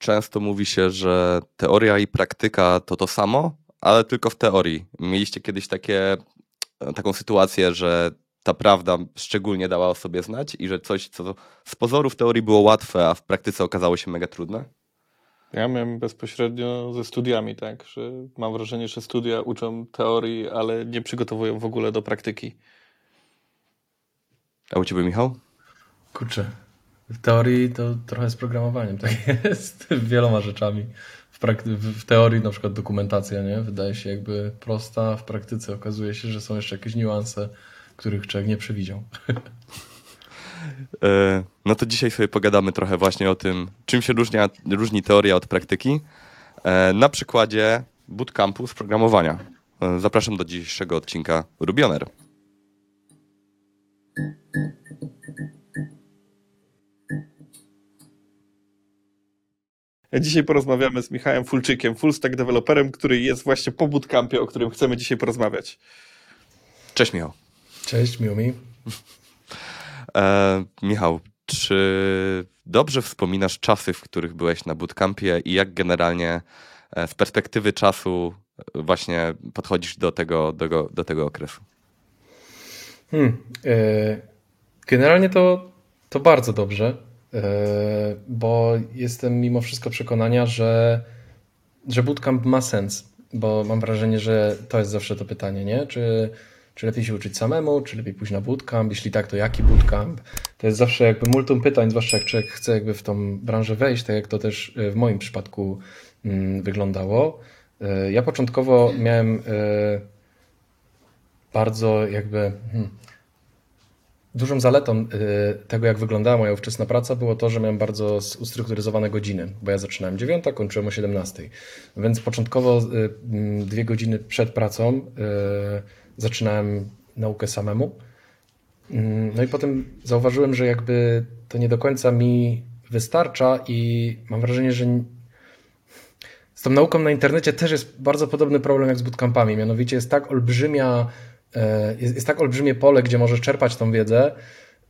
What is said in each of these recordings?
często mówi się, że teoria i praktyka to to samo, ale tylko w teorii. Mieliście kiedyś takie, taką sytuację, że ta prawda szczególnie dała o sobie znać i że coś, co z pozoru w teorii było łatwe, a w praktyce okazało się mega trudne? Ja miałem bezpośrednio ze studiami, tak, że mam wrażenie, że studia uczą teorii, ale nie przygotowują w ogóle do praktyki. A u ciebie, Michał? Kurczę, w teorii to trochę z programowaniem tak jest, wieloma rzeczami. W, w, teorii na przykład dokumentacja, nie? Wydaje się jakby prosta, w praktyce okazuje się, że są jeszcze jakieś niuanse, których człowiek nie przewidział. E, no to dzisiaj sobie pogadamy trochę właśnie o tym, czym się różnia, różni teoria od praktyki. E, na przykładzie bootcampu z programowania. E, zapraszam do dzisiejszego odcinka Rubioner. Dzisiaj porozmawiamy z Michałem Fulczykiem, fullstack developerem, który jest właśnie po bootcampie, o którym chcemy dzisiaj porozmawiać. Cześć Michał. Cześć, miło mi. E, Michał, czy dobrze wspominasz czasy, w których byłeś na bootcampie i jak generalnie e, z perspektywy czasu e, właśnie podchodzisz do tego, do, do tego okresu? Hmm, e, generalnie to, to bardzo dobrze, bo jestem mimo wszystko przekonania, że, że bootcamp ma sens, bo mam wrażenie, że to jest zawsze to pytanie, nie? Czy czy lepiej się uczyć samemu, czy lepiej pójść na bootcamp? Jeśli tak, to jaki bootcamp? To jest zawsze jakby multum pytań, zwłaszcza jak człowiek chce jakby w tą branżę wejść, tak jak to też e, w moim przypadku mm, wyglądało. E, ja początkowo miałem e, bardzo jakby hmm, Dużą zaletą tego, jak wyglądała moja ówczesna praca, było to, że miałem bardzo ustrukturyzowane godziny, bo ja zaczynałem 9, kończyłem o 17. Więc początkowo dwie godziny przed pracą zaczynałem naukę samemu. Mm, no i potem zauważyłem, że jakby to nie do końca mi wystarcza i mam wrażenie, że z tą nauką na internecie też jest bardzo podobny problem jak z bootcampami. Mianowicie jest tak olbrzymia, jest, jest tak olbrzymie pole, gdzie możesz czerpać tą wiedzę.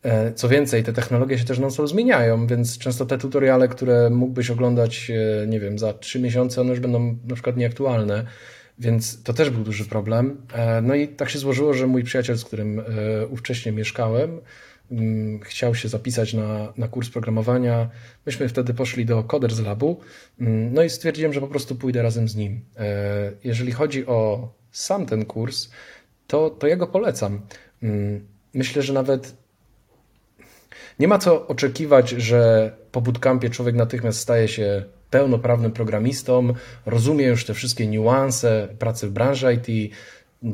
E, co więcej, te technologie się też non-stop zmieniają, więc często te tutoriale, które mógłbyś oglądać, e, nie wiem, za trzy miesiące, one już będą na przykład nieaktualne. Więc to też był duży problem. E, no i tak się złożyło, że mój przyjaciel, z którym e, ówcześnie mieszkałem, mm, chciał się zapisać na, na kurs programowania. Myśmy wtedy poszli do Coders Labu. Mm, no i stwierdziłem, że po prostu pójdę razem z nim. E, jeżeli chodzi o sam ten kurs, to, to ja go polecam. Mm, myślę, że nawet nie ma co oczekiwać, że po bootcampie człowiek natychmiast staje się pełnoprawnym programistą, rozumie już te wszystkie niuanse pracy w branży IT,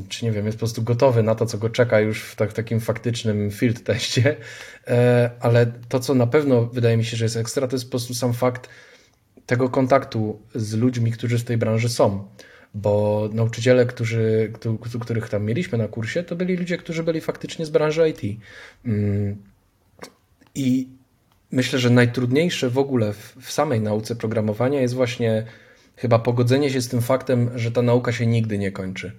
czy nie wiem, jest po prostu gotowy na to, co go czeka już w, tak, takim faktycznym field teście, e, ale to, co na pewno wydaje mi się, że jest ekstra, to jest po prostu sam fakt tego kontaktu z ludźmi, którzy w tej branży są. Bo nauczyciele, którzy, których tam mieliśmy na kursie, to byli ludzie, którzy byli faktycznie z branży IT. Mm. I myślę, że najtrudniejsze w ogóle w, samej nauce programowania jest właśnie chyba pogodzenie się z tym faktem, że ta nauka się nigdy nie kończy.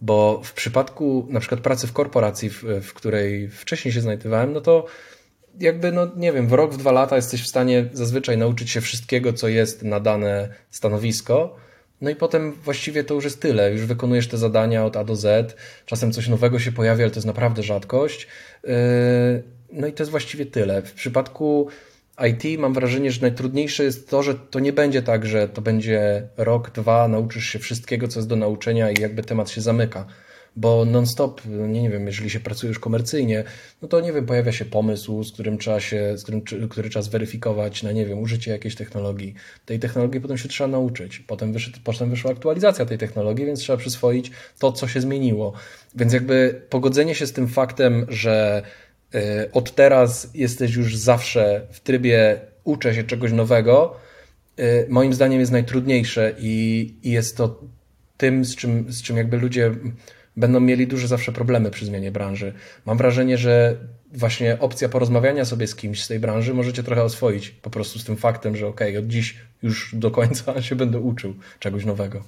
Bo w przypadku na przykład pracy w korporacji, w, w której wcześniej się znajdowałem, no to jakby, no nie wiem, w rok, w dwa lata jesteś w stanie zazwyczaj nauczyć się wszystkiego, co jest na dane stanowisko. No i potem właściwie to już jest tyle. Już wykonujesz te zadania od A do Z. Czasem coś nowego się pojawia, ale to jest naprawdę rzadkość. Yy, no i to jest właściwie tyle. W przypadku IT mam wrażenie, że najtrudniejsze jest to, że to nie będzie tak, że to będzie rok, dwa, nauczysz się wszystkiego, co jest do nauczenia i jakby temat się zamyka. Bo non-stop, nie, nie wiem, jeżeli się pracuje już komercyjnie, no to nie wiem, pojawia się pomysł, z którym trzeba się, z którym, który trzeba zweryfikować na, nie wiem, użycie jakiejś technologii. Tej technologii potem się trzeba nauczyć. Potem, wysz, potem wyszła aktualizacja tej technologii, więc trzeba przyswoić to, co się zmieniło. Więc jakby pogodzenie się z tym faktem, że E, od teraz jesteś już zawsze w trybie uczę się czegoś nowego, e, moim zdaniem jest najtrudniejsze i, i jest to tym, z czym, z czym jakby ludzie będą mieli duże zawsze problemy przy zmianie branży. Mam wrażenie, że właśnie opcja porozmawiania sobie z kimś z tej branży możecie trochę oswoić po prostu z tym faktem, że ok, od dziś już do końca się będę uczył czegoś nowego.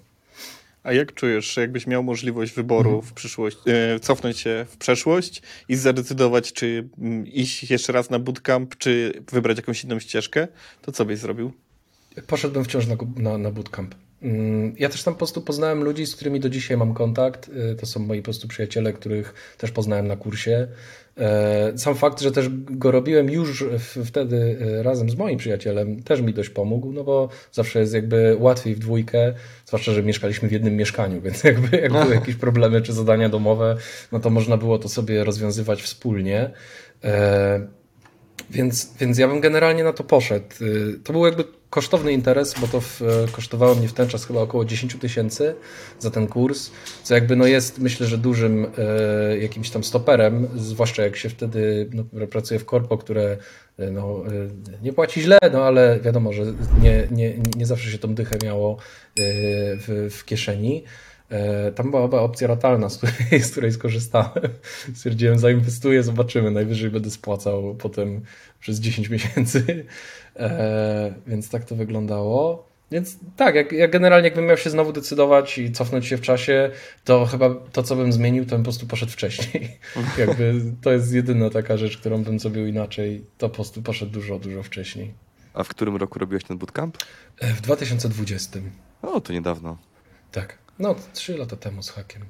A jak czujesz, jakbyś miał możliwość wyboru mhm. w przyszłość, e, cofnąć się w przeszłość i zadecydować, czy mm, iść jeszcze raz na bootcamp, czy wybrać jakąś inną ścieżkę, to co byś zrobił? Poszedłbym wciąż na, na, na bootcamp. Mm, ja też tam po prostu poznałem ludzi, z którymi do dzisiaj mam kontakt. Y, to są moi po prostu przyjaciele, których też poznałem na kursie. E, sam fakt, że też go robiłem już wtedy y, razem z moim przyjacielem, też mi dość pomógł, no bo zawsze jest jakby łatwiej w dwójkę, zwłaszcza, że mieszkaliśmy w jednym mieszkaniu, więc jakby jak były jakieś problemy czy zadania domowe, no to można było to sobie rozwiązywać wspólnie. E, więc, więc ja bym generalnie na to poszedł. Y, to był jakby kosztowny interes, bo to w, kosztowało mnie w ten czas chyba około 10 tysięcy za ten kurs, co jakby no jest myślę, że dużym e, jakimś tam stoperem, zwłaszcza jak się wtedy no, pracuje w korpo, które e, no, e, nie płaci źle, no ale wiadomo, że nie, nie, nie zawsze się tą dychę miało e, w, w kieszeni. E, tam była chyba opcja ratalna, z której, z której skorzystałem. Stwierdziłem, zainwestuję, zobaczymy. Najwyżej będę spłacał potem przez 10 miesięcy. E, więc tak to wyglądało. Więc tak, jak, jak generalnie jakbym miał się znowu decydować i cofnąć się w czasie, to chyba to, co bym zmienił, to bym po prostu poszedł wcześniej. Jakby to jest jedyna taka rzecz, którą bym zrobił inaczej, to po prostu poszedł dużo, dużo wcześniej. A w którym roku robiłeś ten bootcamp? E, w 2020. O, to niedawno. Tak. No, trzy lata temu z hakiem.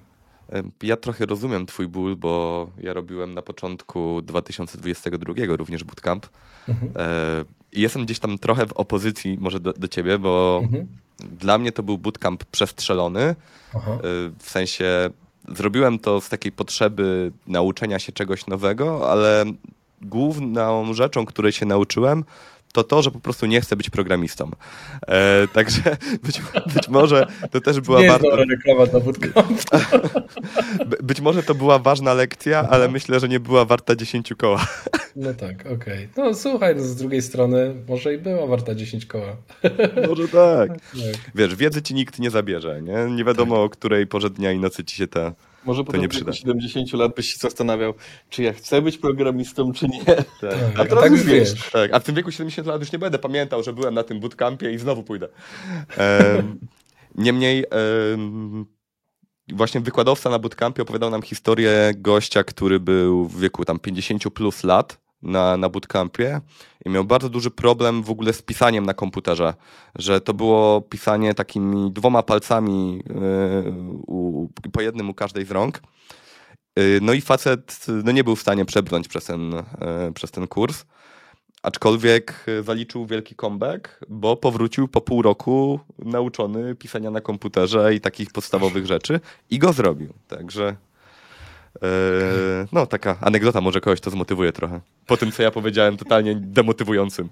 Ja trochę rozumiem twój ból, bo ja robiłem na początku 2022 również bootcamp. Mhm. E, I jestem gdzieś tam trochę w opozycji może do, do ciebie, bo mhm. dla mnie to był bootcamp przestrzelony. Aha. E, w sensie zrobiłem to z takiej potrzeby nauczenia się czegoś nowego, ale główną rzeczą, której się nauczyłem, to to, że po prostu nie chcę być programistą. E, także być, być, może to też była nie bardzo... reklama dla bootcamp. być może to była ważna lekcja, ale myślę, że nie była warta 10 koła. No tak, okej. Okay. No słuchaj, no z drugiej strony może i była warta 10 koła. Może tak. tak. Wiesz, wiedzy ci nikt nie zabierze, nie? Nie wiadomo, tak. o której porze dnia i nocy ci się ta może po nie przyda. 70 lat byś się zastanawiał, czy ja chcę być programistą, czy nie. Tak. A teraz tak już wiesz. wiesz. Tak. A w tym wieku 70 lat już nie będę pamiętał, że byłem na tym bootcampie i znowu pójdę. Um, niemniej um, właśnie wykładowca na bootcampie opowiadał nam historię gościa, który był w wieku tam 50 plus lat na, na bootcampie i miał bardzo duży problem w ogóle z pisaniem na komputerze, że to było pisanie takimi dwoma palcami yy, u, po jednym u każdej z rąk. Yy, no i facet no nie był w stanie przebrnąć przez ten, yy, przez ten kurs, aczkolwiek zaliczył wielki comeback, bo powrócił po pół roku nauczony pisania na komputerze i takich podstawowych rzeczy i go zrobił. Także no, taka anegdota może kogoś to zmotywuje trochę. Po tym, co ja powiedziałem, totalnie demotywującym.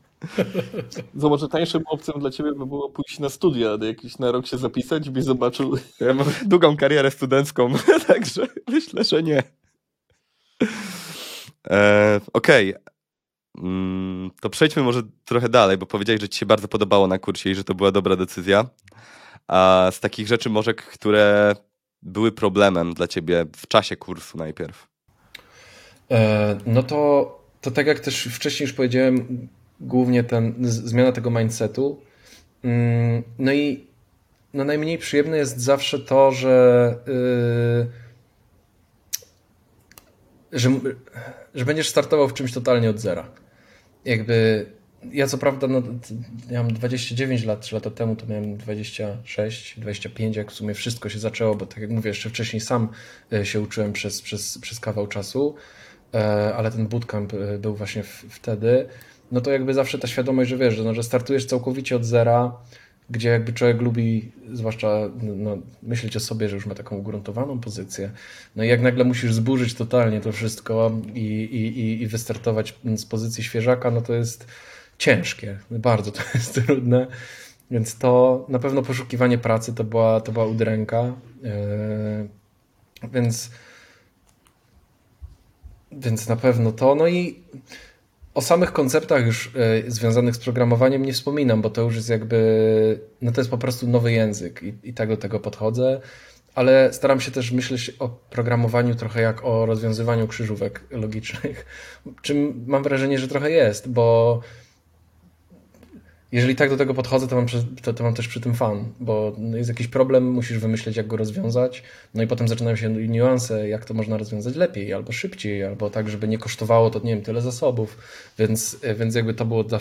Zobacz, że tańszym opcją dla ciebie by było pójść na studia, jakiś na rok się zapisać, byś zobaczył. Ja mam długą karierę studencką, także myślę, że nie. Eee, Okej. Okay. Mm, to przejdźmy może trochę dalej, bo powiedziałeś, że ci się bardzo podobało na kursie i że to była dobra decyzja. A z takich rzeczy może, które były problemem dla ciebie w czasie kursu najpierw? E, no to, to tak jak też wcześniej już powiedziałem, głównie ten, zmiana tego mindsetu. Mm, no i no najmniej przyjemne jest zawsze to, że, yy, że, że będziesz startował w czymś totalnie od zera. Jakby ja co prawda, no, ja mam 29 lat, 3 lata temu to miałem 26, 25, jak w sumie wszystko się zaczęło, bo tak jak mówię, jeszcze wcześniej sam e, się uczyłem przez, przez, przez kawał czasu, e, ale ten bootcamp e, był właśnie wtedy, no to jakby zawsze ta świadomość, że wiesz, że, no, że startujesz całkowicie od zera, gdzie jakby człowiek lubi, zwłaszcza no, myśleć o sobie, że już ma taką ugruntowaną pozycję. No i jak nagle musisz zburzyć totalnie to wszystko i, i, i wystartować z pozycji świeżaka, no to jest ciężkie, bardzo to jest trudne. Więc to na pewno poszukiwanie pracy to była, to była udręka. Yy, więc, więc na pewno to. No i o samych konceptach już yy, związanych z programowaniem nie wspominam, bo to już jest jakby, no to jest po prostu nowy język i, i tak do tego podchodzę. Ale staram się też myśleć o programowaniu trochę jak o rozwiązywaniu krzyżówek logicznych, czym mam wrażenie, że trochę jest, bo jeżeli tak do tego podchodzę, to mam, to, to mam też przy tym fan, bo jest jakiś problem, musisz wymyśleć, jak go rozwiązać, no i potem zaczynają się niuanse, jak to można rozwiązać lepiej, albo szybciej, albo tak, żeby nie kosztowało to, nie wiem, tyle zasobów, więc, więc jakby to było, dla,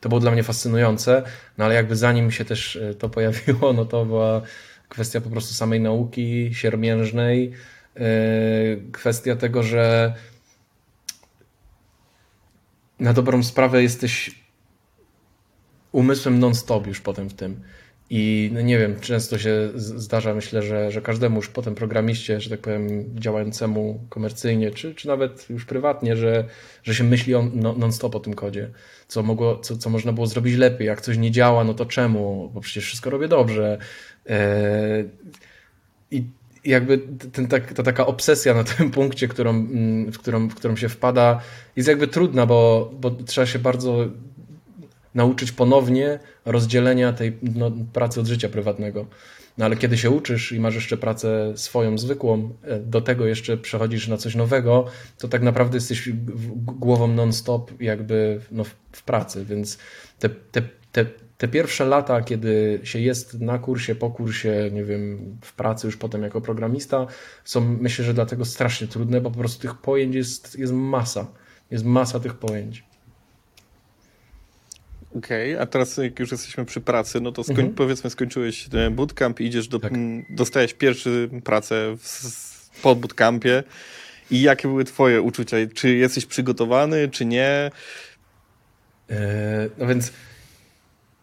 to było dla mnie fascynujące, no ale jakby zanim się też e, to pojawiło, no to była kwestia po prostu samej nauki siermiężnej, e, kwestia tego, że na dobrą sprawę jesteś umysłem non-stop już potem w tym. I no nie wiem, często się zdarza, myślę, że, że każdemu już potem programiście, że tak powiem, działającemu komercyjnie, czy, czy nawet już prywatnie, że, że się myśli on, no, non-stop o tym kodzie, co, mogło, co, co można było zrobić lepiej. Jak coś nie działa, no to czemu? Bo przecież wszystko robię dobrze. Eee, I jakby ten, tak, ta taka obsesja na tym punkcie, którą, mm, w, którą, w którą się wpada, jest jakby trudna, bo, bo trzeba się bardzo nauczyć ponownie rozdzielenia tej no, pracy od życia prywatnego. No ale kiedy się uczysz i masz jeszcze pracę swoją, zwykłą, e, do tego jeszcze przechodzisz na coś nowego, to tak naprawdę jesteś głową non-stop jakby no, w pracy, więc te, te, te, te pierwsze lata, kiedy się jest na kursie, po kursie, nie wiem, w pracy już potem jako programista, są myślę, że dlatego strasznie trudne, bo po prostu tych pojęć jest, jest masa. Jest masa tych pojęć. Okej, okay, a teraz jak już jesteśmy przy pracy, no to skoń, mhm. powiedzmy skończyłeś e, bootcamp, idziesz do, tak. dostajesz pierwszy pracę w, po bootcampie i jakie były twoje uczucia? Czy jesteś przygotowany, czy nie? E, no więc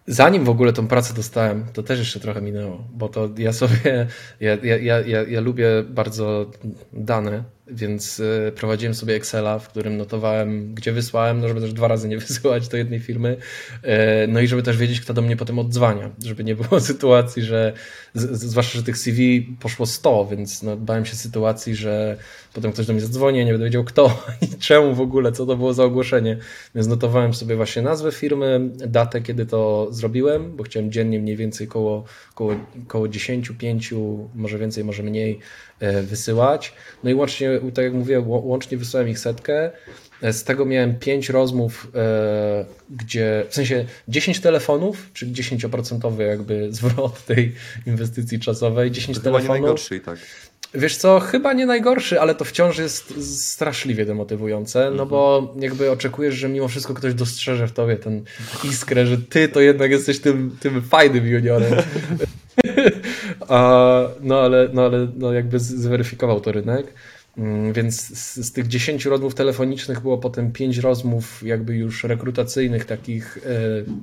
zanim w ogóle tą pracę dostałem, to też jeszcze trochę minęło, bo to ja sobie, ja, ja, ja, ja lubię bardzo dane więc e, prowadziłem sobie Excela, w którym notowałem, gdzie wysłałem, no żeby też dwa razy nie wysyłać do jednej firmy, e, no i żeby też wiedzieć, kto do mnie potem odzwania, żeby nie było sytuacji, że zwłaszcza, że tych CV poszło 100, więc no, bałem się sytuacji, że potem ktoś do mnie zadzwoni, nie będę wiedział kto i czemu w ogóle, co to było za ogłoszenie, więc notowałem sobie właśnie nazwę firmy, datę, kiedy to zrobiłem, bo chciałem dziennie mniej więcej koło, koło, koło 10, 5, może więcej, może mniej e, wysyłać, no i łącznie tak jak mówię, łącznie wysłałem ich setkę. Z tego miałem 5 rozmów, e, gdzie w sensie 10 telefonów, czyli 10% jakby zwrot tej inwestycji czasowej. 10 to telefonów. nie najgorszy tak. Wiesz co, chyba nie najgorszy, ale to wciąż jest straszliwie demotywujące, no mhm. bo jakby oczekujesz, że mimo wszystko ktoś dostrzeże w tobie ten iskrę, że ty to jednak jesteś tym, tym fajnym juniorem. no ale, no ale no jakby zweryfikował to rynek. Mm, więc z, z, tych 10 rozmów telefonicznych było potem 5 rozmów jakby już rekrutacyjnych, takich e,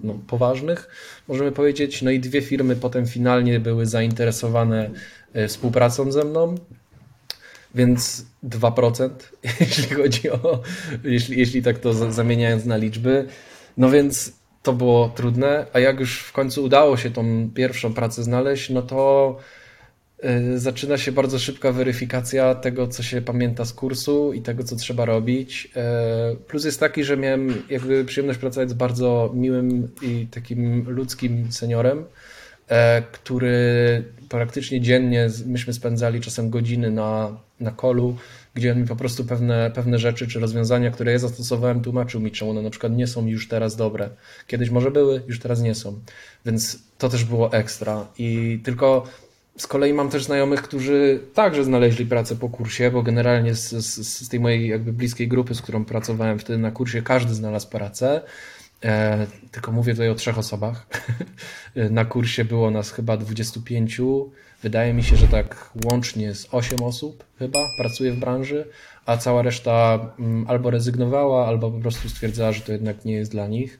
no, poważnych, możemy powiedzieć. No i dwie firmy potem finalnie były zainteresowane e, współpracą ze mną. Więc 2%, jeśli chodzi o, jeśli, jeśli tak to zamieniając na liczby. No więc to było trudne, a jak już w końcu udało się tą pierwszą pracę znaleźć, no to zaczyna się bardzo szybka weryfikacja tego, co się pamięta z kursu i tego, co trzeba robić. Y, plus jest taki, że miałem jakby przyjemność pracować z bardzo miłym i takim ludzkim seniorem, y, który praktycznie dziennie myśmy spędzali czasem godziny na, na kolu, gdzie on mi po prostu pewne, pewne rzeczy czy rozwiązania, które ja zastosowałem, tłumaczył mi, czemu one na przykład nie są już teraz dobre. Kiedyś może były, już teraz nie są. Więc to też było ekstra. I tylko z kolei mam też znajomych, którzy także znaleźli pracę po kursie, bo generalnie z, z, z tej mojej jakby bliskiej grupy, z którą pracowałem wtedy na kursie, każdy znalazł pracę. E, tylko mówię tutaj o trzech osobach. na kursie było nas chyba 25. Wydaje mi się, że tak łącznie z 8 osób chyba pracuje w branży, a cała reszta mm, albo rezygnowała, albo po prostu stwierdzała, że to jednak nie jest dla nich.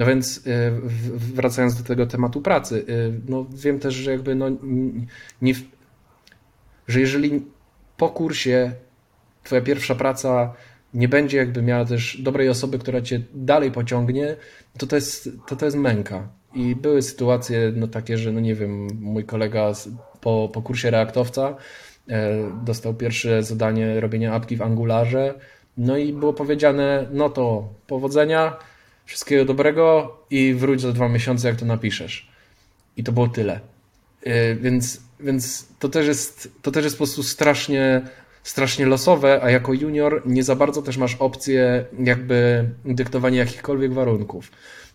No więc y, wracając do tego tematu pracy, y, no wiem też, że jakby no nie, że jeżeli po kursie twoja pierwsza praca nie będzie jakby miała też dobrej osoby, która cię dalej pociągnie, to to jest, to, to jest męka. I były sytuacje no takie, że no nie wiem, mój kolega po, po kursie reaktowca e, dostał pierwsze zadanie robienia apki w Angularze, no i było powiedziane, no to powodzenia, wszystkiego dobrego i wróć za dwa miesiące, jak to napiszesz. I to było tyle. Y, więc, więc to, też jest, to też jest po prostu strasznie, strasznie losowe, a jako junior nie za bardzo też masz opcję jakby dyktowania jakichkolwiek warunków.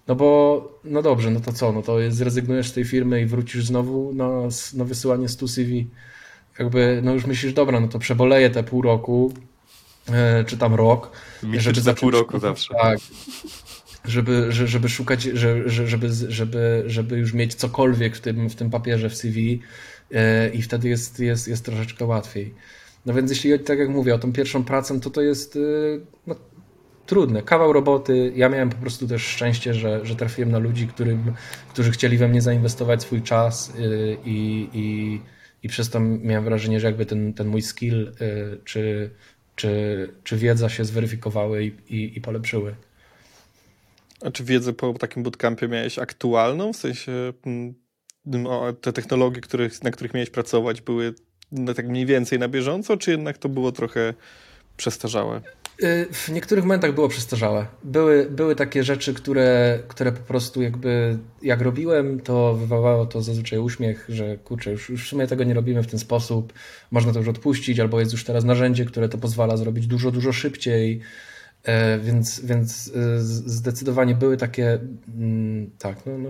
No bo, no dobrze, no to co, no to zrezygnujesz z tej firmy i wrócisz znowu na, na wysyłanie 100 CV. Jakby, no już myślisz, dobra, no to przeboleję te pół roku, e, czy tam rok. Za pół roku zawsze. Tak, żeby, żeby szukać, żeby, żeby, żeby, już mieć cokolwiek w tym, w tym papierze w CV e, i wtedy jest, jest, jest troszeczkę łatwiej. No więc jeśli, tak jak mówię, o tą pierwszą pracę, to to jest e, no, trudne. Kawał roboty. Ja miałem po prostu też szczęście, że, że trafiłem na ludzi, którym, którzy chcieli we mnie zainwestować swój czas e, i, i, i przez to miałem wrażenie, że jakby ten, ten mój skill czy, czy, czy wiedza się zweryfikowały i, i, i polepszyły. A czy wiedzę po takim bootcampie miałeś aktualną? W sensie mm, te technologie, których, na których miałeś pracować, były tak mniej więcej na bieżąco, czy jednak to było trochę przestarzałe? Y, w niektórych momentach było przestarzałe. Były, były takie rzeczy, które, które po prostu jakby jak robiłem, to wywołało to zazwyczaj uśmiech, że kurczę, już, już w sumie tego nie robimy w ten sposób, można to już odpuścić, albo jest już teraz narzędzie, które to pozwala zrobić dużo, dużo szybciej. E, więc, więc e, zdecydowanie były takie, mm, tak, no, no,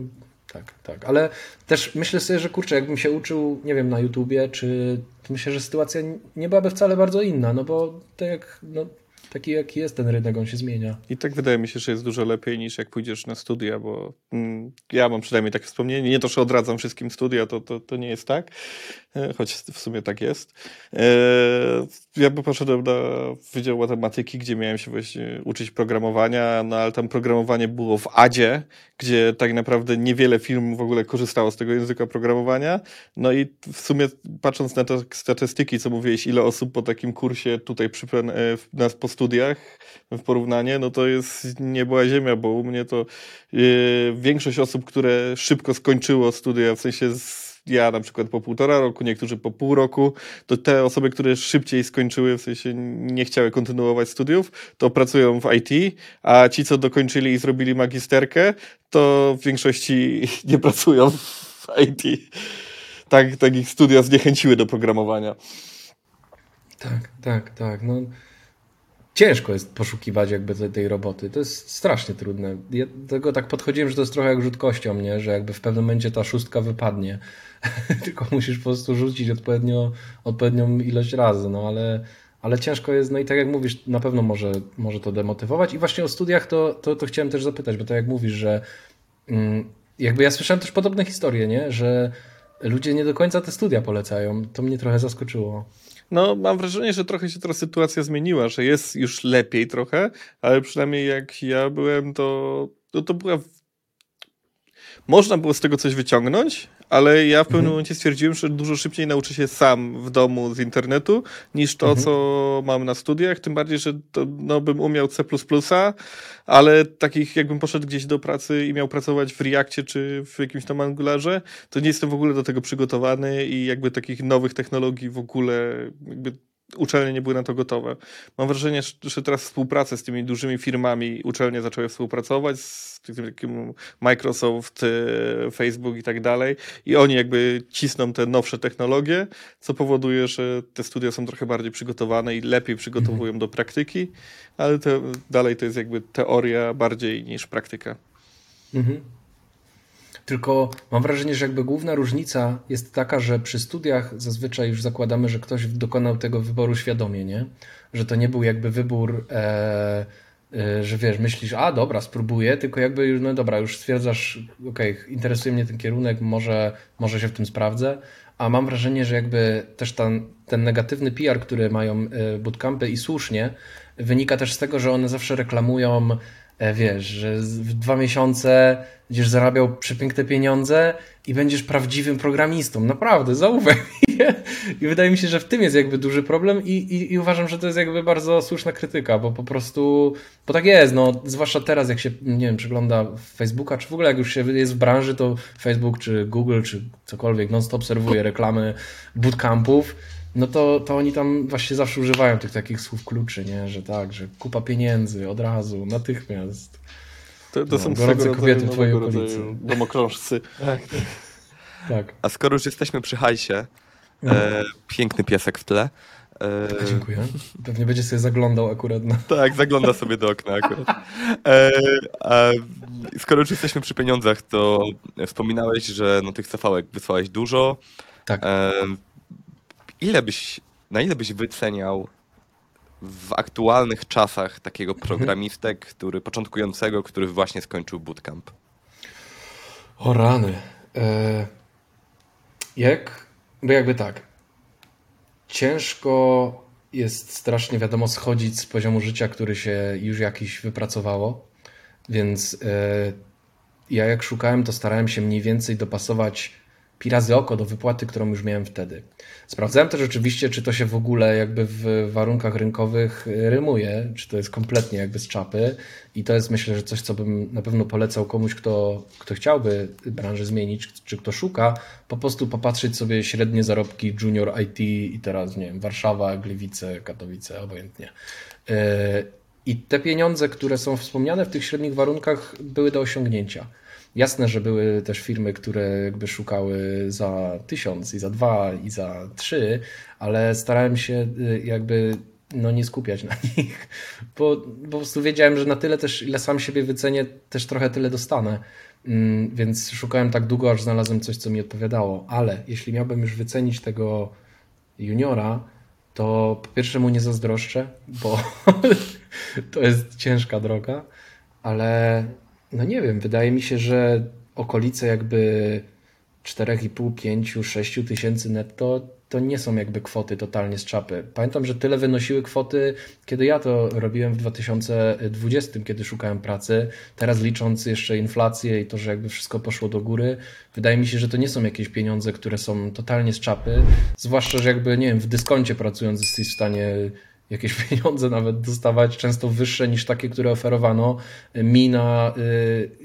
tak, tak. Ale też myślę sobie, że kurczę, jakbym się uczył, nie wiem, na YouTubie, czy myślę, że sytuacja nie byłaby wcale bardzo inna, no bo tak jak, no, taki jaki jest ten rynek, on się zmienia. I tak wydaje mi się, że jest dużo lepiej niż jak pójdziesz na studia, bo mm, ja mam przynajmniej takie wspomnienie. Nie to, że odradzam wszystkim studia, to, to, to nie jest tak, choć w sumie tak jest. E, ja by poszedłem na Wydział Matematyki, gdzie miałem się właśnie uczyć programowania, no ale tam programowanie było w ADzie, gdzie tak naprawdę niewiele firm w ogóle korzystało z tego języka programowania. No i w sumie patrząc na te statystyki, co mówiłeś, ile osób po takim kursie tutaj przy, e, nas po studiach w porównanie, no to jest niebła ziemia, bo u mnie to yy, większość osób, które szybko skończyło studia, w sensie z, ja na przykład po półtora roku, niektórzy po pół roku, to te osoby, które szybciej skończyły, w sensie nie chciały kontynuować studiów, to pracują w IT, a ci, co dokończyli i zrobili magisterkę, to w większości nie pracują w IT. Tak, tak ich studia zniechęciły do programowania. Tak, tak, tak. No, ciężko jest poszukiwać jakby tej, tej roboty. To jest strasznie trudne. Ja tego tak podchodziłem, że to jest trochę jak rzut kością, nie? że jakby w pewnym momencie ta szóstka wypadnie. Tylko musisz po prostu rzucić odpowiednio, odpowiednią ilość razy, no ale, ale ciężko jest, no i tak jak mówisz, na pewno może, może to demotywować. I właśnie o studiach to, to, to chciałem też zapytać, bo tak jak mówisz, że mm, jakby ja słyszałem też podobne historie, nie? że ludzie nie do końca te studia polecają. To mnie trochę zaskoczyło. No, mam wrażenie, że trochę się teraz sytuacja zmieniła, że jest już lepiej trochę, ale przynajmniej jak ja byłem, to, to, to była. Można było z tego coś wyciągnąć, ale ja w pewnym mhm. momencie stwierdziłem, że dużo szybciej nauczę się sam w domu z internetu niż to, mhm. co mam na studiach. Tym bardziej, że to, no, bym umiał C, ale takich, jakbym poszedł gdzieś do pracy i miał pracować w Reakcie czy w jakimś tam Angularze, to nie jestem w ogóle do tego przygotowany i jakby takich nowych technologii w ogóle jakby uczelnie nie były na to gotowe. Mam wrażenie, że teraz współpracę z tymi dużymi firmami uczelnie zaczęły współpracować z takim Microsoft, e, Facebook i tak dalej i oni jakby cisną te nowsze technologie, co powoduje, że te studia są trochę bardziej przygotowane i lepiej przygotowują mhm. do praktyki, ale to, dalej to jest jakby teoria bardziej niż praktyka. Mhm. Tylko mam wrażenie, że jakby główna różnica jest taka, że przy studiach zazwyczaj już zakładamy, że ktoś dokonał tego wyboru świadomie, nie? Że to nie był jakby wybór, e, e, że wiesz, myślisz, a dobra, spróbuję, tylko jakby no dobra, już stwierdzasz, okej, okay, interesuje mnie ten kierunek, może, może się w tym sprawdzę, a mam wrażenie, że jakby też ten, ten negatywny PR, który mają e, bootcampy i słusznie, wynika też z tego, że one zawsze reklamują wiesz, że w dwa miesiące będziesz zarabiał przepiękne pieniądze i będziesz prawdziwym programistą. Naprawdę, zaufaj. I wydaje mi się, że w tym jest jakby duży problem i, i, i, uważam, że to jest jakby bardzo słuszna krytyka, bo po prostu, bo tak jest, no, zwłaszcza teraz jak się, nie wiem, przegląda Facebooka, czy w ogóle jak już się jest w branży, to Facebook, czy Google, czy cokolwiek, non-stop serwuje reklamy bootcampów no to, to oni tam właśnie zawsze używają tych takich słów kluczy, nie? że tak, że kupa pieniędzy od razu, natychmiast. To, to no, są gorące kobiety w twojej okolicy. Domokrążcy. tak, tak. A skoro już jesteśmy przy hajsie, no. e, piękny piesek w tle, E... Dziękuję. Pewnie będzie sobie zaglądał akurat na... Tak, zagląda sobie do okna akurat. E, a skoro już jesteśmy przy pieniądzach, to wspominałeś, że no, tych cv wysłałeś dużo. Tak. Ile byś, na ile byś wyceniał w aktualnych czasach takiego mhm. programistę, który początkującego, który właśnie skończył bootcamp? O rany. E, jak, bo jakby tak, ciężko jest strasznie, wiadomo, schodzić z poziomu życia, który się już jakiś wypracowało, więc e, ja jak szukałem, to starałem się mniej więcej dopasować pi razy oko do wypłaty, którą już miałem wtedy. Sprawdzałem też oczywiście, czy to się w ogóle jakby w warunkach rynkowych rymuje, czy to jest kompletnie jakby z czapy i to jest myślę, że coś, co bym na pewno polecał komuś, kto, kto chciałby branżę zmienić, czy kto szuka, po prostu popatrzeć sobie średnie zarobki junior IT i teraz, nie wiem, Warszawa, Gliwice, Katowice, obojętnie. E, I te pieniądze, które są wspomniane w tych średnich warunkach były do osiągnięcia. Jasne, że były też firmy, które jakby szukały za tysiąc i za dwa i za trzy, ale starałem się y, jakby no nie skupiać na nich, bo, bo po prostu wiedziałem, że na tyle też, ile sam siebie wycenię, też trochę tyle dostanę. Mm, więc szukałem tak długo, aż znalazłem coś, co mi odpowiadało. Ale jeśli miałbym już wycenić tego juniora, to po pierwsze mu nie zazdroszczę, bo to jest ciężka droga, ale no nie wiem, wydaje mi się, że okolice jakby 4,5, 5, 6 tysięcy netto to nie są jakby kwoty totalnie z czapy. Pamiętam, że tyle wynosiły kwoty, kiedy ja to robiłem w 2020, kiedy szukałem pracy. Teraz licząc jeszcze inflację i to, że jakby wszystko poszło do góry, wydaje mi się, że to nie są jakieś pieniądze, które są totalnie z czapy. Zwłaszcza, że jakby, nie wiem, w dyskoncie pracując jesteś w stanie jakieś pieniądze nawet dostawać, często wyższe niż takie, które oferowano mi na, y,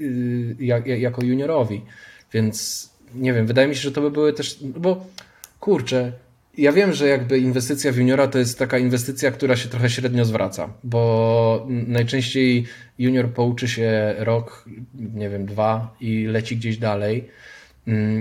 y, jako juniorowi. Więc nie wiem, wydaje mi się, że to by były też, bo kurczę, ja wiem, że jakby inwestycja w juniora to jest taka inwestycja, która się trochę średnio zwraca, bo najczęściej junior pouczy się rok, nie wiem, dwa i leci gdzieś dalej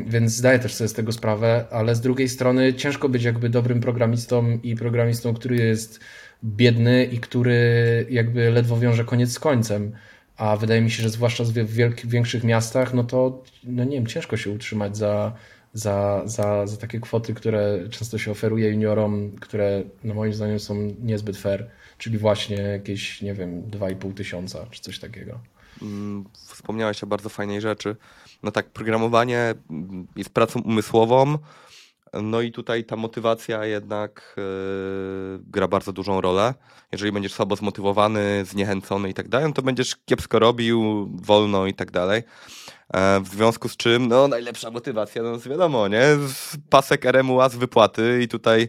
więc zdaję też sobie z tego sprawę, ale z drugiej strony ciężko być jakby dobrym programistą i programistą, który jest biedny i który jakby ledwo wiąże koniec z końcem. A wydaje mi się, że zwłaszcza w większych miastach, no to no nie wiem, ciężko się utrzymać za, za, za, za takie kwoty, które często się oferuje juniorom, które no moim zdaniem są niezbyt fair, czyli właśnie jakieś, nie wiem, 2,5 tysiąca czy coś takiego. Mm, wspomniałeś o bardzo fajnej rzeczy no tak, programowanie jest pracą umysłową, no i tutaj ta motywacja jednak yy, gra bardzo dużą rolę. Jeżeli będziesz słabo zmotywowany, zniechęcony i tak dalej, no to będziesz kiepsko robił, wolno i tak dalej. E, w związku z czym, no najlepsza motywacja, no wiadomo, nie? Pasek RMUA z wypłaty i tutaj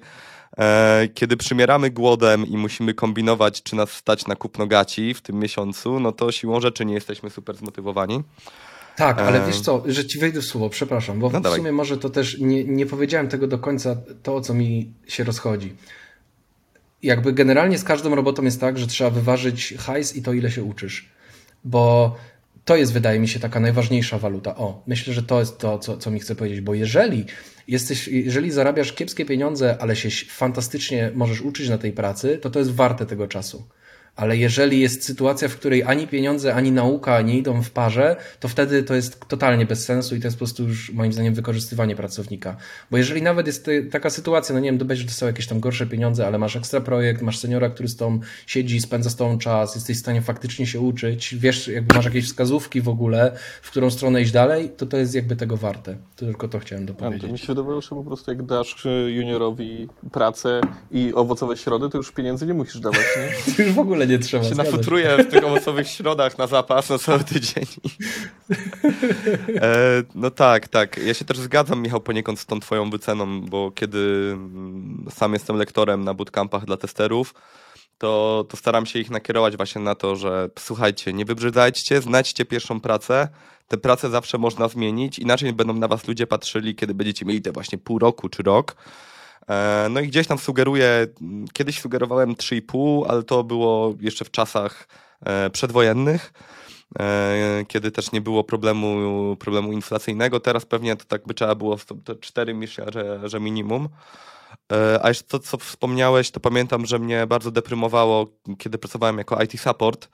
e, kiedy przymieramy głodem i musimy kombinować, czy nas stać na kupno gaci w tym miesiącu, no to siłą rzeczy nie jesteśmy super zmotywowani. Tak, ale wiesz co, że ci wejdę w słowo, przepraszam, bo no w dawaj. sumie może to też nie, nie powiedziałem tego do końca, to o co mi się rozchodzi. Jakby generalnie z każdą robotą jest tak, że trzeba wyważyć hajs i to, ile się uczysz. Bo to jest, wydaje mi się, taka najważniejsza waluta. O, myślę, że to jest to, co, co mi chcę powiedzieć, bo jeżeli jesteś, jeżeli zarabiasz kiepskie pieniądze, ale się fantastycznie możesz uczyć na tej pracy, to to jest warte tego czasu ale jeżeli jest sytuacja, w której ani pieniądze, ani nauka nie idą w parze, to wtedy to jest totalnie bez sensu i to jest po prostu już moim zdaniem wykorzystywanie pracownika. Bo jeżeli nawet jest taka sytuacja, no nie wiem, będziesz dostał jakieś tam gorsze pieniądze, ale masz ekstra projekt, masz seniora, który z tą siedzi, spędza z tą czas, jesteś w stanie faktycznie się uczyć, wiesz, jakby masz jakieś wskazówki w ogóle, w którą stronę iść dalej, to to jest jakby tego warte. To tylko to chciałem dopowiedzieć. A, mi się wydawało, że po prostu jak dasz juniorowi pracę i owocowe środy, to już pieniędzy nie musisz dawać, nie? już w ogóle nie trzeba. Się nafutruję w tych owocowych środach na zapas na cały tydzień. e, no tak, tak. Ja się też zgadzam, Michał, poniekąd z tą twoją wyceną, bo kiedy mm, sam jestem lektorem na bootcampach dla testerów, to, to staram się ich nakierować właśnie na to, że słuchajcie, nie wybrzydzajcie, znajdźcie pierwszą pracę, tę pracę zawsze można zmienić, inaczej będą na was ludzie patrzyli, kiedy będziecie mieli te właśnie pół roku czy rok, no i gdzieś tam sugeruję, kiedyś sugerowałem 3,5, ale to było jeszcze w czasach e, przedwojennych, e, kiedy też nie było problemu, problemu inflacyjnego. Teraz pewnie to tak by trzeba było 4 myślę, że, że minimum. E, a jeszcze to, co wspomniałeś, to pamiętam, że mnie bardzo deprymowało, kiedy pracowałem jako IT support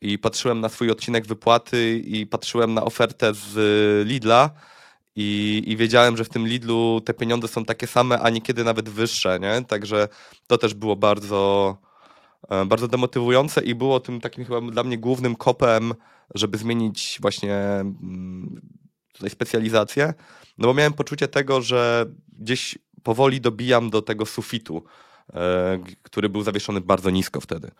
i patrzyłem na swój odcinek wypłaty i patrzyłem na ofertę z Lidla i, i wiedziałem, że w tym Lidlu te pieniądze są takie same, a niekiedy nawet wyższe, nie? Także to też było bardzo, e, bardzo demotywujące i było tym takim chyba dla mnie głównym kopem, żeby zmienić właśnie mm, tutaj specjalizację, no bo miałem poczucie tego, że gdzieś powoli dobijam do tego sufitu, e, który był zawieszony bardzo nisko wtedy.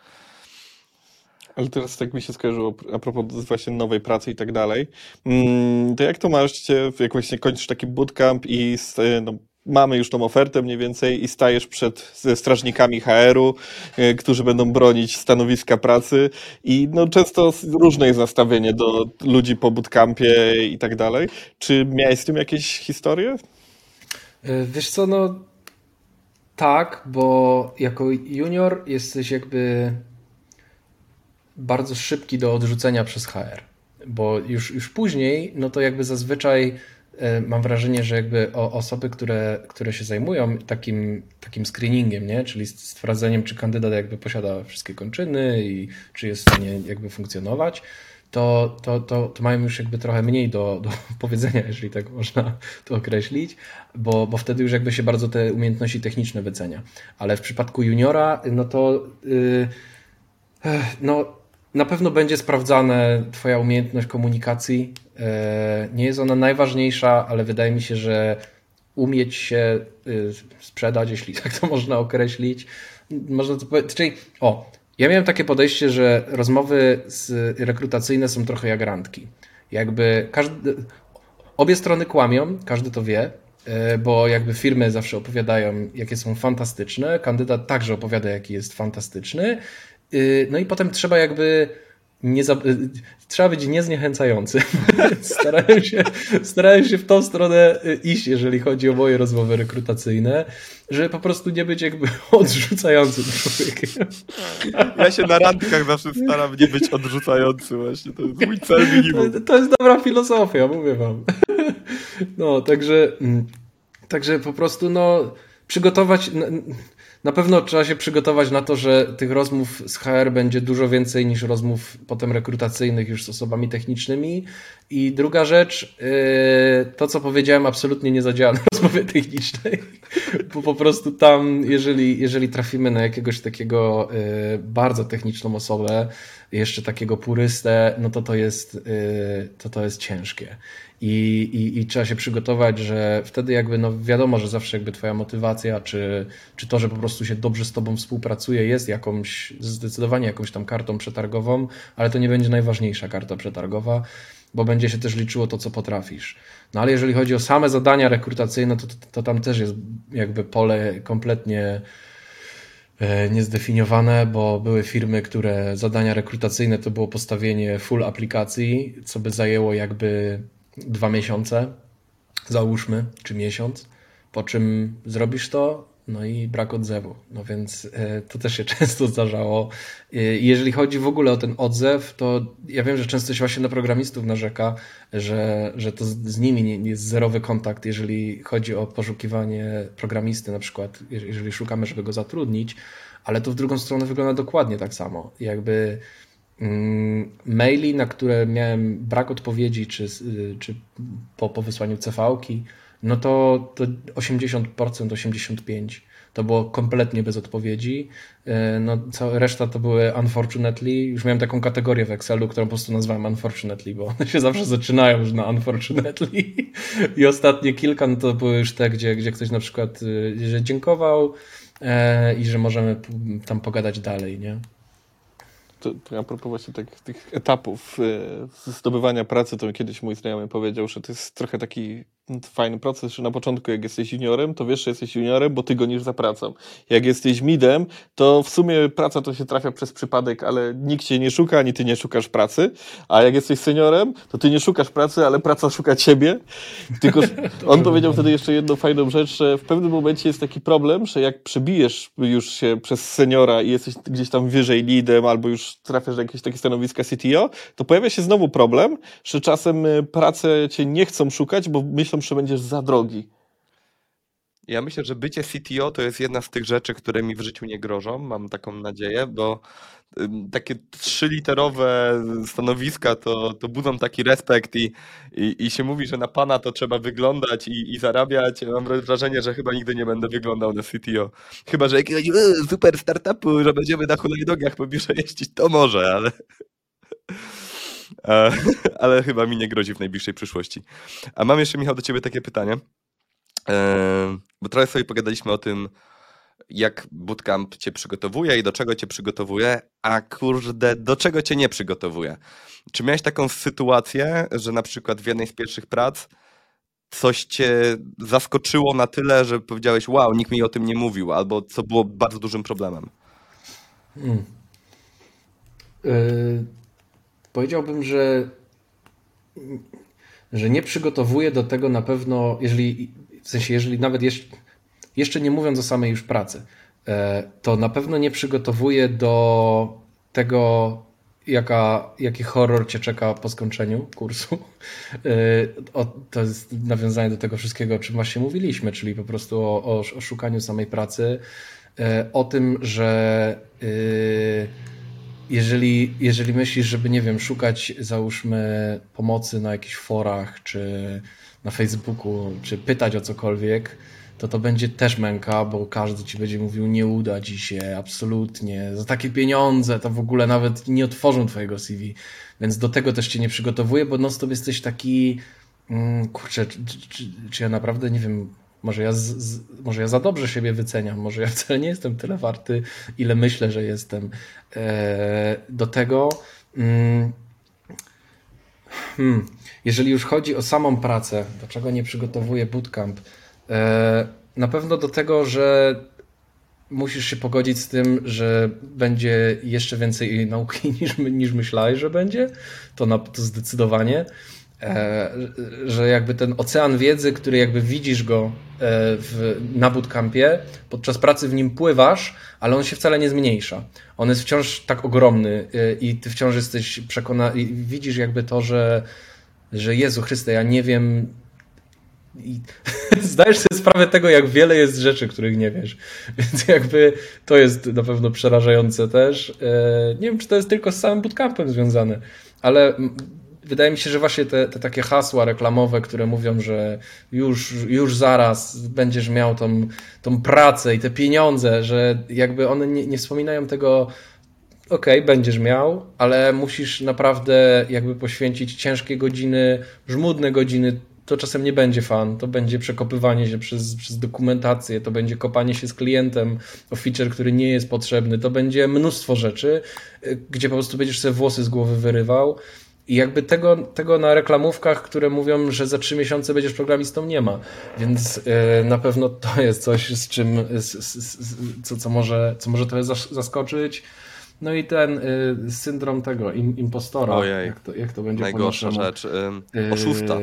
Ale teraz tak mi się skojarzyło a propos właśnie nowej pracy i tak dalej. Mm, to jak to masz, jak właśnie kończysz taki bootcamp i no, mamy już tą ofertę mniej więcej i stajesz przed strażnikami HR-u, e, którzy będą bronić stanowiska pracy i no często różne jest nastawienie do ludzi po bootcampie i tak dalej. Czy miałeś z tym jakieś historie? E, wiesz co, no tak, bo jako junior jesteś jakby bardzo szybki do odrzucenia przez HR, bo już, już później, no to jakby zazwyczaj e, mam wrażenie, że jakby osoby, które, które się zajmują takim, takim screeningiem, nie? czyli sprawdzeniem, czy kandydat jakby posiada wszystkie kończyny i czy jest w stanie jakby funkcjonować, to, to, to, to mają już jakby trochę mniej do, do powiedzenia, jeżeli tak można to określić, bo, bo wtedy już jakby się bardzo te umiejętności techniczne wycenia. Ale w przypadku juniora, no to yy, no, na pewno będzie sprawdzane Twoja umiejętność komunikacji. E, nie jest ona najważniejsza, ale wydaje mi się, że umieć się y, sprzedać, jeśli tak to można określić. Można to powiedzieć. Czyli, o, ja miałem takie podejście, że rozmowy rekrutacyjne są trochę jak randki. Jakby każdy, obie strony kłamią, każdy to wie, e, bo jakby firmy zawsze opowiadają, jakie są fantastyczne, kandydat także opowiada, jaki jest fantastyczny no i potem trzeba jakby nie za... Y, trzeba być niezniechęcający. starałem, się, starałem się w tą stronę y, iść, jeżeli chodzi o moje rozmowy rekrutacyjne, żeby po prostu nie być jakby odrzucającym człowiekiem. Ja się na randkach zawsze staram nie być odrzucający właśnie. To jest mój cel minimum. To, to jest dobra filozofia, mówię wam. No, także, mm, także po prostu no przygotować na pewno trzeba się przygotować na to, że tych rozmów z HR będzie dużo więcej niż rozmów potem rekrutacyjnych już z osobami technicznymi. I druga rzecz, yy, to co powiedziałem absolutnie nie zadziała na rozmowie technicznej, bo po prostu tam, jeżeli, jeżeli trafimy na jakiegoś takiego yy, bardzo techniczną osobę, jeszcze takiego purystę, no to to jest, yy, to to jest ciężkie. I, i, I, trzeba się przygotować, że wtedy jakby no wiadomo, że zawsze jakby twoja motywacja, czy, czy to, że po prostu się dobrze z tobą współpracuje, jest jakąś, zdecydowanie jakąś tam kartą przetargową, ale to nie będzie najważniejsza karta przetargowa, bo będzie się też liczyło to, co potrafisz. No ale jeżeli chodzi o same zadania rekrutacyjne, to, to, to tam też jest jakby pole kompletnie e, niezdefiniowane, bo były firmy, które zadania rekrutacyjne to było postawienie full aplikacji, co by zajęło jakby dwa miesiące, załóżmy, czy miesiąc, po czym zrobisz to, no i brak odzewu. No więc e, to też się często zdarzało. E, jeżeli chodzi w ogóle o ten odzew, to ja wiem, że często się właśnie na programistów narzeka, że, że to z nimi jest zerowy kontakt, jeżeli chodzi o poszukiwanie programisty, na przykład, jeżeli szukamy, żeby go zatrudnić, ale to w drugą stronę wygląda dokładnie tak samo. Jakby maili, na które miałem brak odpowiedzi, czy, czy po, po wysłaniu CV-ki, no to, to 80%, 85% to było kompletnie bez odpowiedzi. E, no, cała reszta to były unfortunately. Już miałem taką kategorię w Excelu, którą po prostu nazwałem unfortunately, bo one się zawsze zaczynają już na unfortunately. I ostatnie kilka no to były już te, gdzie, gdzie ktoś na przykład y, że dziękował e, i że możemy tam pogadać dalej, nie? To, to a propos właśnie tak, tych etapów e, zdobywania pracy, to kiedyś mój znajomy powiedział, że to jest trochę taki fajny proces, że na początku jak jesteś juniorem, to wiesz, że jesteś juniorem, bo ty gonisz za pracą. Jak jesteś midem, to w sumie praca to się trafia przez przypadek, ale nikt cię nie szuka, ani ty nie szukasz pracy, a jak jesteś seniorem, to ty nie szukasz pracy, ale praca szuka ciebie. Tylko on powiedział wtedy jeszcze jedną fajną rzecz, że w pewnym momencie jest taki problem, że jak przebijesz już się przez seniora i jesteś gdzieś tam wyżej leadem, albo już trafiasz na jakieś takie stanowiska CTO, to pojawia się znowu problem, że czasem y, pracę cię nie chcą szukać, bo myślą, że będziesz za drogi. Ja myślę, że bycie CTO to jest jedna z tych rzeczy, które mi w życiu nie grożą, mam taką nadzieję, bo takie trzyliterowe stanowiska to, to budzą taki respekt i, i, i się mówi, że na pana to trzeba wyglądać i, i zarabiać. Mam wrażenie, że chyba nigdy nie będę wyglądał na CTO. Chyba, że jakiegoś e, super startupu, że będziemy na hulajnogach po biurze jeździć, to może, ale... E, ale chyba mi nie grozi w najbliższej przyszłości. A mam jeszcze, Michał, do ciebie takie pytanie. E, bo trochę sobie pogadaliśmy o tym, jak bootcamp cię przygotowuje i do czego cię przygotowuje, a kurde, do czego cię nie przygotowuje. Czy miałeś taką sytuację, że na przykład w jednej z pierwszych prac coś cię zaskoczyło na tyle, że powiedziałeś, wow, nikt mi o tym nie mówił, albo co było bardzo dużym problemem? Hmm. Yy, powiedziałbym, że, że nie przygotowuję do tego na pewno, jeżeli, w sensie, jeżeli nawet jeszcze jeszcze nie mówiąc o samej już pracy, e, to na pewno nie przygotowuje do tego, jaka, jaki horror cię czeka po skończeniu kursu. E, to jest nawiązanie do tego wszystkiego, o czym właśnie mówiliśmy, czyli po prostu o, o, o szukaniu samej pracy, e, o tym, że jeżeli, jeżeli myślisz, żeby, nie wiem, szukać, załóżmy, pomocy na jakichś forach, czy na Facebooku, czy pytać o cokolwiek, to to będzie też męka, bo każdy ci będzie mówił, nie uda ci się, absolutnie, za takie pieniądze to w ogóle nawet nie otworzą twojego CV. Więc do tego też cię nie przygotowuję, bo non-stop jesteś taki, mm, kurczę, czy, czy, czy, ja naprawdę, nie wiem, może ja, z, z, może ja za dobrze siebie wyceniam, może ja wcale nie jestem tyle warty, ile myślę, że jestem. E, do tego, mm, hmm, jeżeli już chodzi o samą pracę, do czego nie przygotowuję bootcamp, E, na pewno do tego, że musisz się pogodzić z tym, że będzie jeszcze więcej nauki niż, niż myślałeś, że będzie. To, na, to zdecydowanie. E, że jakby ten ocean wiedzy, który jakby widzisz go e, w, na bootcampie, podczas pracy w nim pływasz, ale on się wcale nie zmniejsza. On jest wciąż tak ogromny i ty wciąż jesteś przekonany, widzisz jakby to, że, że Jezu Chryste, ja nie wiem, i zdajesz sobie sprawę tego, jak wiele jest rzeczy, których nie wiesz. Więc jakby to jest na pewno przerażające też. E, nie wiem, czy to jest tylko z samym bootcampem związane, ale wydaje mi się, że właśnie te, te takie hasła reklamowe, które mówią, że już, już zaraz będziesz miał tą, tą pracę i te pieniądze, że jakby one nie, nie wspominają tego, okej, okay, będziesz miał, ale musisz naprawdę jakby poświęcić ciężkie godziny, żmudne godziny to czasem nie będzie fan, to będzie przekopywanie się przez, przez dokumentację, to będzie kopanie się z klientem o feature, który nie jest potrzebny, to będzie mnóstwo rzeczy, y, gdzie po prostu będziesz sobie włosy z głowy wyrywał. I jakby tego, tego na reklamówkach, które mówią, że za trzy miesiące będziesz programistą, nie ma. Więc yy, na pewno to jest coś, z czym, z, z, co, co, może, co może trochę zaskoczyć. No i ten y, syndrom tego impostora. Ojej. Jak to, jak to będzie Najgorsza rzecz. Y, oszusta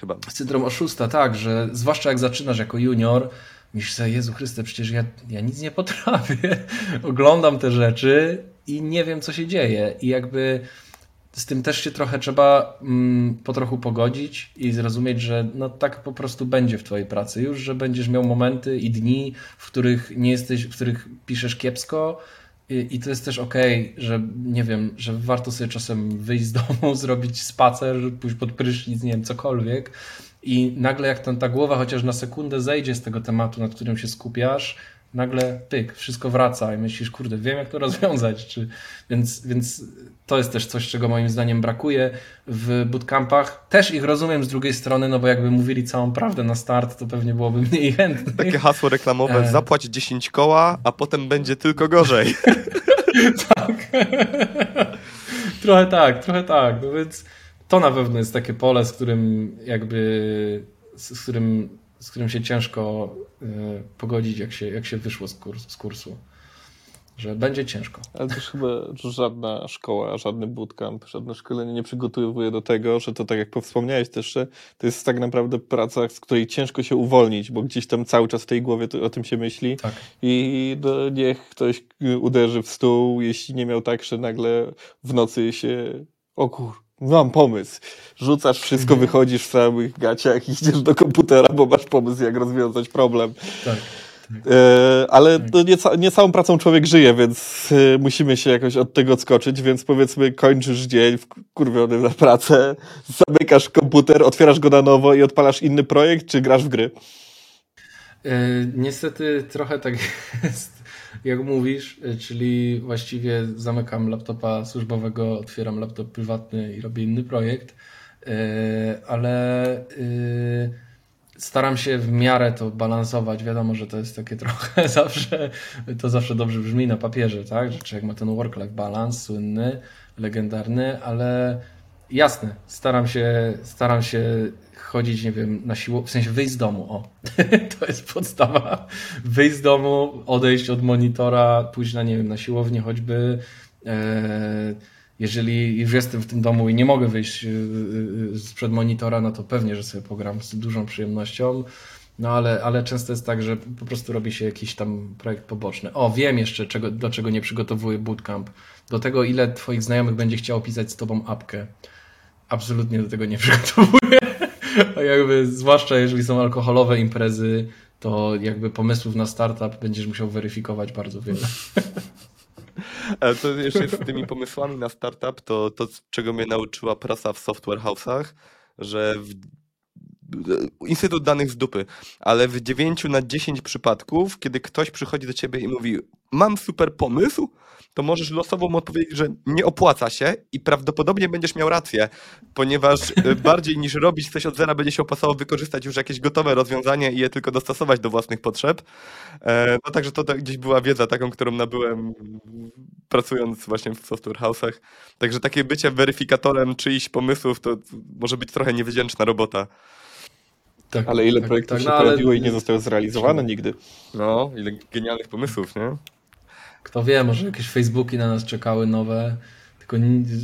chyba. Syndrom oszusta, tak, że zwłaszcza jak zaczynasz jako junior, myślisz sobie, Jezu Chryste, przecież ja, ja nic nie potrafię. Oglądam te rzeczy i nie wiem, co się dzieje. I jakby z tym też się trochę trzeba mm, po trochu pogodzić i zrozumieć, że no tak po prostu będzie w twojej pracy już, że będziesz miał momenty i dni, w których nie jesteś, w których piszesz kiepsko, i, to jest też okej, okay, że nie wiem, że warto sobie czasem wyjść z domu, zrobić spacer, pójść pod prysznic, nie wiem, cokolwiek. I nagle jak ten, ta głowa chociaż na sekundę zejdzie z tego tematu, nad którym się skupiasz, nagle pyk, wszystko wraca i myślisz, kurde, wiem jak to rozwiązać. Czy... Więc, więc to jest też coś, czego moim zdaniem brakuje w bootcampach. Też ich rozumiem z drugiej strony, no bo jakby mówili całą prawdę na start, to pewnie byłoby mniej chętnych. Takie hasło reklamowe, e... zapłać 10 koła, a potem będzie tylko gorzej. tak. trochę tak, trochę tak. No więc to na pewno jest takie pole, z którym jakby, z którym z którym się ciężko y, pogodzić, jak się, jak się wyszło z, kurs, z kursu. Że będzie ciężko. Ale też chyba żadna szkoła, żadny bootcamp, żadne szkolenie nie przygotowuje do tego, że to tak jak wspomniałeś też, że to jest tak naprawdę praca, z której ciężko się uwolnić, bo gdzieś tam cały czas w tej głowie o tym się myśli tak. i no, niech ktoś uderzy w stół, jeśli nie miał tak, że nagle w nocy się o kur, mam pomysł. Rzucasz wszystko, wychodzisz w samych gaciach i idziesz do komputera, bo masz pomysł, jak rozwiązać problem. Tak. E, ale tak. nie, nie, całą pracą człowiek żyje, więc e, musimy się jakoś od tego odskoczyć, więc powiedzmy kończysz dzień kurwiony na pracę, zamykasz komputer, otwierasz go na nowo i odpalasz inny projekt, czy grasz w gry? E, niestety trochę tak jest, jak mówisz, czyli właściwie zamykam laptopa służbowego, otwieram laptop prywatny i robię inny projekt, ale staram się w miarę to balansować. Wiadomo, że to jest takie trochę zawsze, to zawsze dobrze brzmi na papierze, tak? Że człowiek ma ten work-life balance słynny, legendarny, ale jasne, staram się, staram się chodzić, nie wiem, na siłę, w sensie wyjść z domu, o, to jest podstawa. Wyjść z domu, odejść od monitora, pójść na, nie wiem, na siłownię choćby, e, jeżeli już jestem w tym domu i nie mogę wyjść y, y, sprzed monitora, no to pewnie, że sobie pogram z dużą przyjemnością. No ale, ale często jest tak, że po prostu robi się jakiś tam projekt poboczny. O, wiem jeszcze, czego, do czego nie przygotowuję bootcamp. Do tego, ile twoich znajomych będzie chciało pisać z tobą apkę. Absolutnie do tego nie przygotowuję. A jakby, zwłaszcza jeżeli są alkoholowe imprezy, to jakby pomysłów na startup będziesz musiał weryfikować bardzo wiele. Ale to jeszcze z tymi pomysłami na startup, to, to czego mnie nauczyła praca w software house'ach, że w Instytut danych z dupy, ale w 9 na 10 przypadków, kiedy ktoś przychodzi do ciebie i mówi: Mam super pomysł, to możesz losowo mu odpowiedzieć, że nie opłaca się i prawdopodobnie będziesz miał rację, ponieważ e, bardziej niż robić coś od zera, będzie się opłacało wykorzystać już jakieś gotowe rozwiązanie i je tylko dostosować do własnych potrzeb. E, no także to gdzieś była wiedza taką, którą nabyłem pracując właśnie w software house'ach. Także takie bycie weryfikatorem czyichś pomysłów to może być trochę niewdzięczna robota. Tak, ale ile tak, projektów tak, się no, pojawiło ale... i nie zostało zrealizowane nigdy. No, ile genialnych pomysłów, nie? Kto wie, może jakieś Facebooki na nas czekały nowe, tylko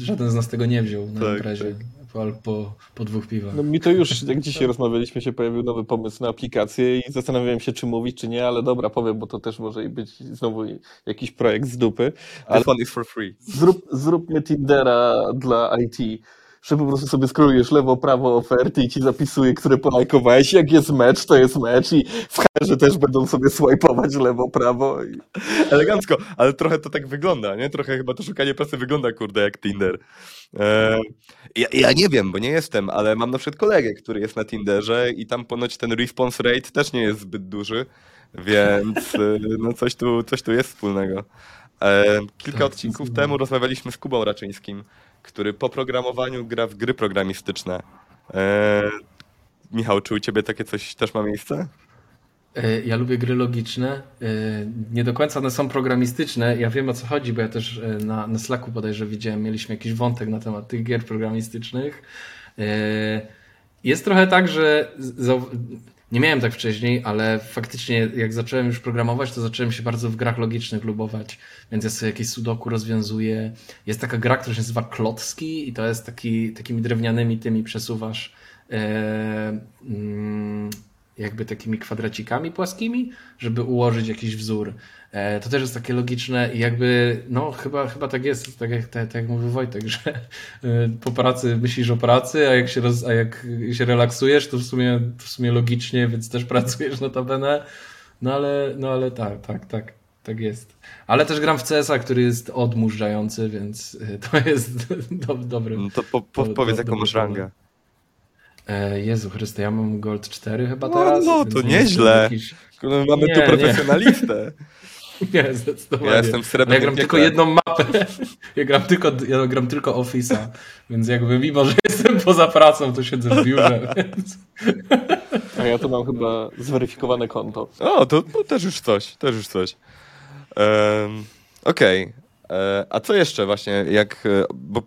żaden z nas tego nie wziął na tak, imprezie. Tak. Po, po, po dwóch piwach. No mi to już, jak dzisiaj rozmawialiśmy, się pojawił nowy pomysł na aplikację i zastanawiałem się, czy mówić, czy nie, ale dobra, powiem, bo to też może być znowu jakiś projekt z dupy. Ale This one is for free. Zrób, zróbmy Tindera dla IT że po prostu sobie skrolujesz lewo, prawo oferty i ci zapisuje, które polajkowałeś. Jak jest mecz, to jest mecz i w herze też będą sobie swajpować lewo, prawo. I... Elegancko, ale trochę to tak wygląda, nie? Trochę chyba to szukanie pracy wygląda, kurde, jak Tinder. Eee, ja, ja, nie wiem, bo nie jestem, ale mam na przykład kolegę, który jest na Tinderze i tam ponoć ten response rate też nie jest zbyt duży, więc e, no coś tu, coś tu jest wspólnego. Eee, kilka tak, odcinków temu rozmawialiśmy z Kubą Raczyńskim, który po programowaniu gra w gry programistyczne. Eee, Michał, czy u ciebie takie coś też ma miejsce? E, ja lubię gry logiczne. E, nie do końca one są programistyczne. Ja wiem o co chodzi, bo ja też e, na, na Slacku bodajże widziałem, mieliśmy jakiś wątek na temat tych gier programistycznych. Jest trochę tak, że nie miałem tak wcześniej, ale faktycznie jak zacząłem już programować, to zacząłem się bardzo w grach logicznych lubować. Więc ja sobie jakieś sudoku rozwiązuję. Jest taka gra, która się nazywa Klocki i to jest taki, takimi drewnianymi tymi przesuwasz e, mm, jakby takimi kwadracikami płaskimi, żeby ułożyć jakiś wzór. E, to też jest takie logiczne i jakby, no chyba, chyba tak jest, tak jak, tak, tak jak mówi Wojtek, że e, po pracy myślisz o pracy, a jak się, roz, a jak się relaksujesz, to w sumie, w sumie logicznie, więc też pracujesz notabene. No ale, no ale tak, tak, tak, tak jest. Ale też gram w CS-a, który jest odmurzający, więc e, to jest do, dobry. No to po, po, do, powiedz, do, jaką masz rangę. Jezu Chryste, ja mam Gold 4 chyba no, teraz. No, to nieźle. Jakiś... Mamy nie, tu profesjonalistę. Nie, zdecydowanie. Ja jestem w ja gram tylko jedną mapę. Ja gram tylko, ja gram tylko Office'a, więc jakby mimo, że jestem poza pracą, to siedzę w biurze. Więc... A ja to mam chyba zweryfikowane konto. O, to, to też już coś, też już coś. Um, Okej. Okay. E, a co jeszcze właśnie, jak... E, bo...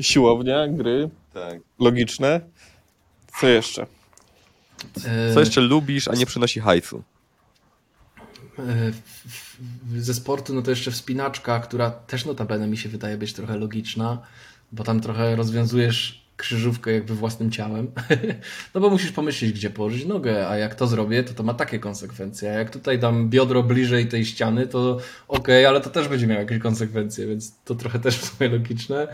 Siłownia, gry, tak. logiczne. Co jeszcze? Co jeszcze lubisz, a nie przynosi hajsu? E, ze sportu, no to jeszcze wspinaczka, która też notabene mi się wydaje być trochę logiczna, bo tam trochę rozwiązujesz krzyżówkę jakby własnym ciałem. No bo musisz pomyśleć, gdzie położyć nogę, a jak to zrobię, to to ma takie konsekwencje. A jak tutaj dam biodro bliżej tej ściany, to okej, okay, ale to też będzie miało jakieś konsekwencje, więc to trochę też w sumie logiczne.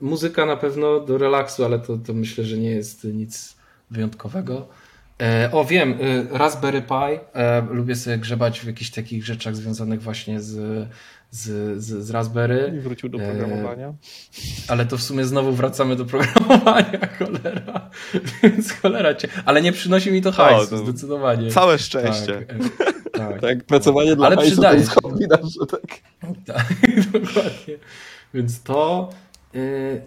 Muzyka na pewno do relaksu, ale to, to myślę, że nie jest nic wyjątkowego. O, wiem, Raspberry Pi. Lubię sobie grzebać w jakichś takich rzeczach związanych właśnie z z, z, z Raspberry. I wrócił do programowania. E, ale to w sumie znowu wracamy do programowania, cholera. Więc cholera cię. Ale nie przynosi mi to hajsu, o, zdecydowanie. Całe szczęście. Tak, tak, tak pracowanie dla ale hajsu to jest hobby nasze, tak. tak. dokładnie. Więc to... E,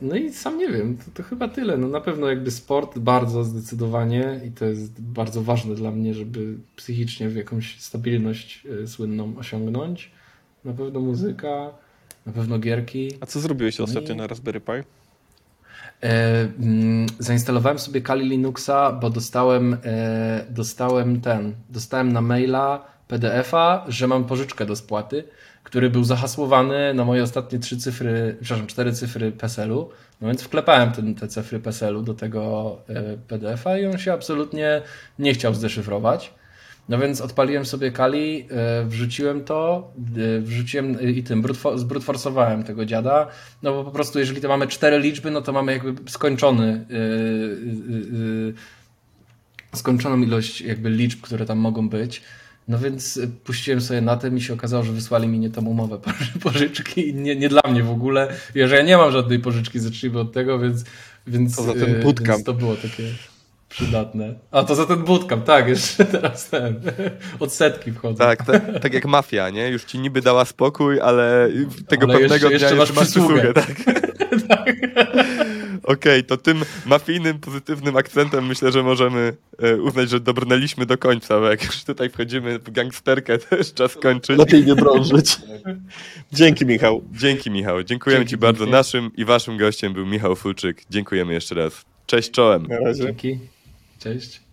no i sam nie wiem, to, to, chyba tyle. No na pewno jakby sport bardzo zdecydowanie i to jest bardzo ważne dla mnie, żeby psychicznie w jakąś stabilność e, słynną osiągnąć. Na pewno muzyka, na pewno gierki. A co zrobiłeś no ostatnio na Raspberry Pi? E, mm, zainstalowałem sobie Kali Linuxa, bo dostałem, e, dostałem ten, dostałem na maila PDF-a, że mam pożyczkę do spłaty, który był zahasłowany na moje ostatnie trzy cyfry, przepraszam, cztery cyfry PESEL-u. No więc wklepałem ten, te cyfry PESEL-u do tego e, PDF-a i on się absolutnie nie chciał zdeszyfrować. No więc odpaliłem sobie Kali, e, wrzuciłem to, e, wrzuciłem i tym, zbrutforsowałem tego dziada, no bo po prostu jeżeli to mamy cztery liczby, no to mamy jakby skończony skończoną ilość jakby liczb, które tam mogą być. No więc puściłem sobie na tym i się okazało, że wysłali mi nie tą umowę pożyczki nie, nie dla mnie w ogóle. Ja, że ja nie mam żadnej pożyczki, zacznijmy od tego, więc, więc, Poza tym bootcamp. Więc to było takie przydatne. A to za ten bootcamp, tak, jeszcze teraz ten, odsetki wchodzą. Tak, tak, tak jak mafia, nie? Już ci niby dała spokój, ale tego ale pewnego jeszcze, dnia jeszcze masz przysługę. tak. tak. Okej, okay, to tym mafijnym, pozytywnym akcentem myślę, że możemy e, uznać, że dobrnęliśmy do końca, bo jak już tutaj wchodzimy w gangsterkę, to już czas kończyć. Lepiej nie drążyć. Dzięki Michał. Dzięki Michał. Dziękujemy Dzięki, Ci bardzo. Naszym i Waszym gościem był Michał Fulczyk. Dziękujemy jeszcze raz. Cześć czołem. Dzięki. Cześć.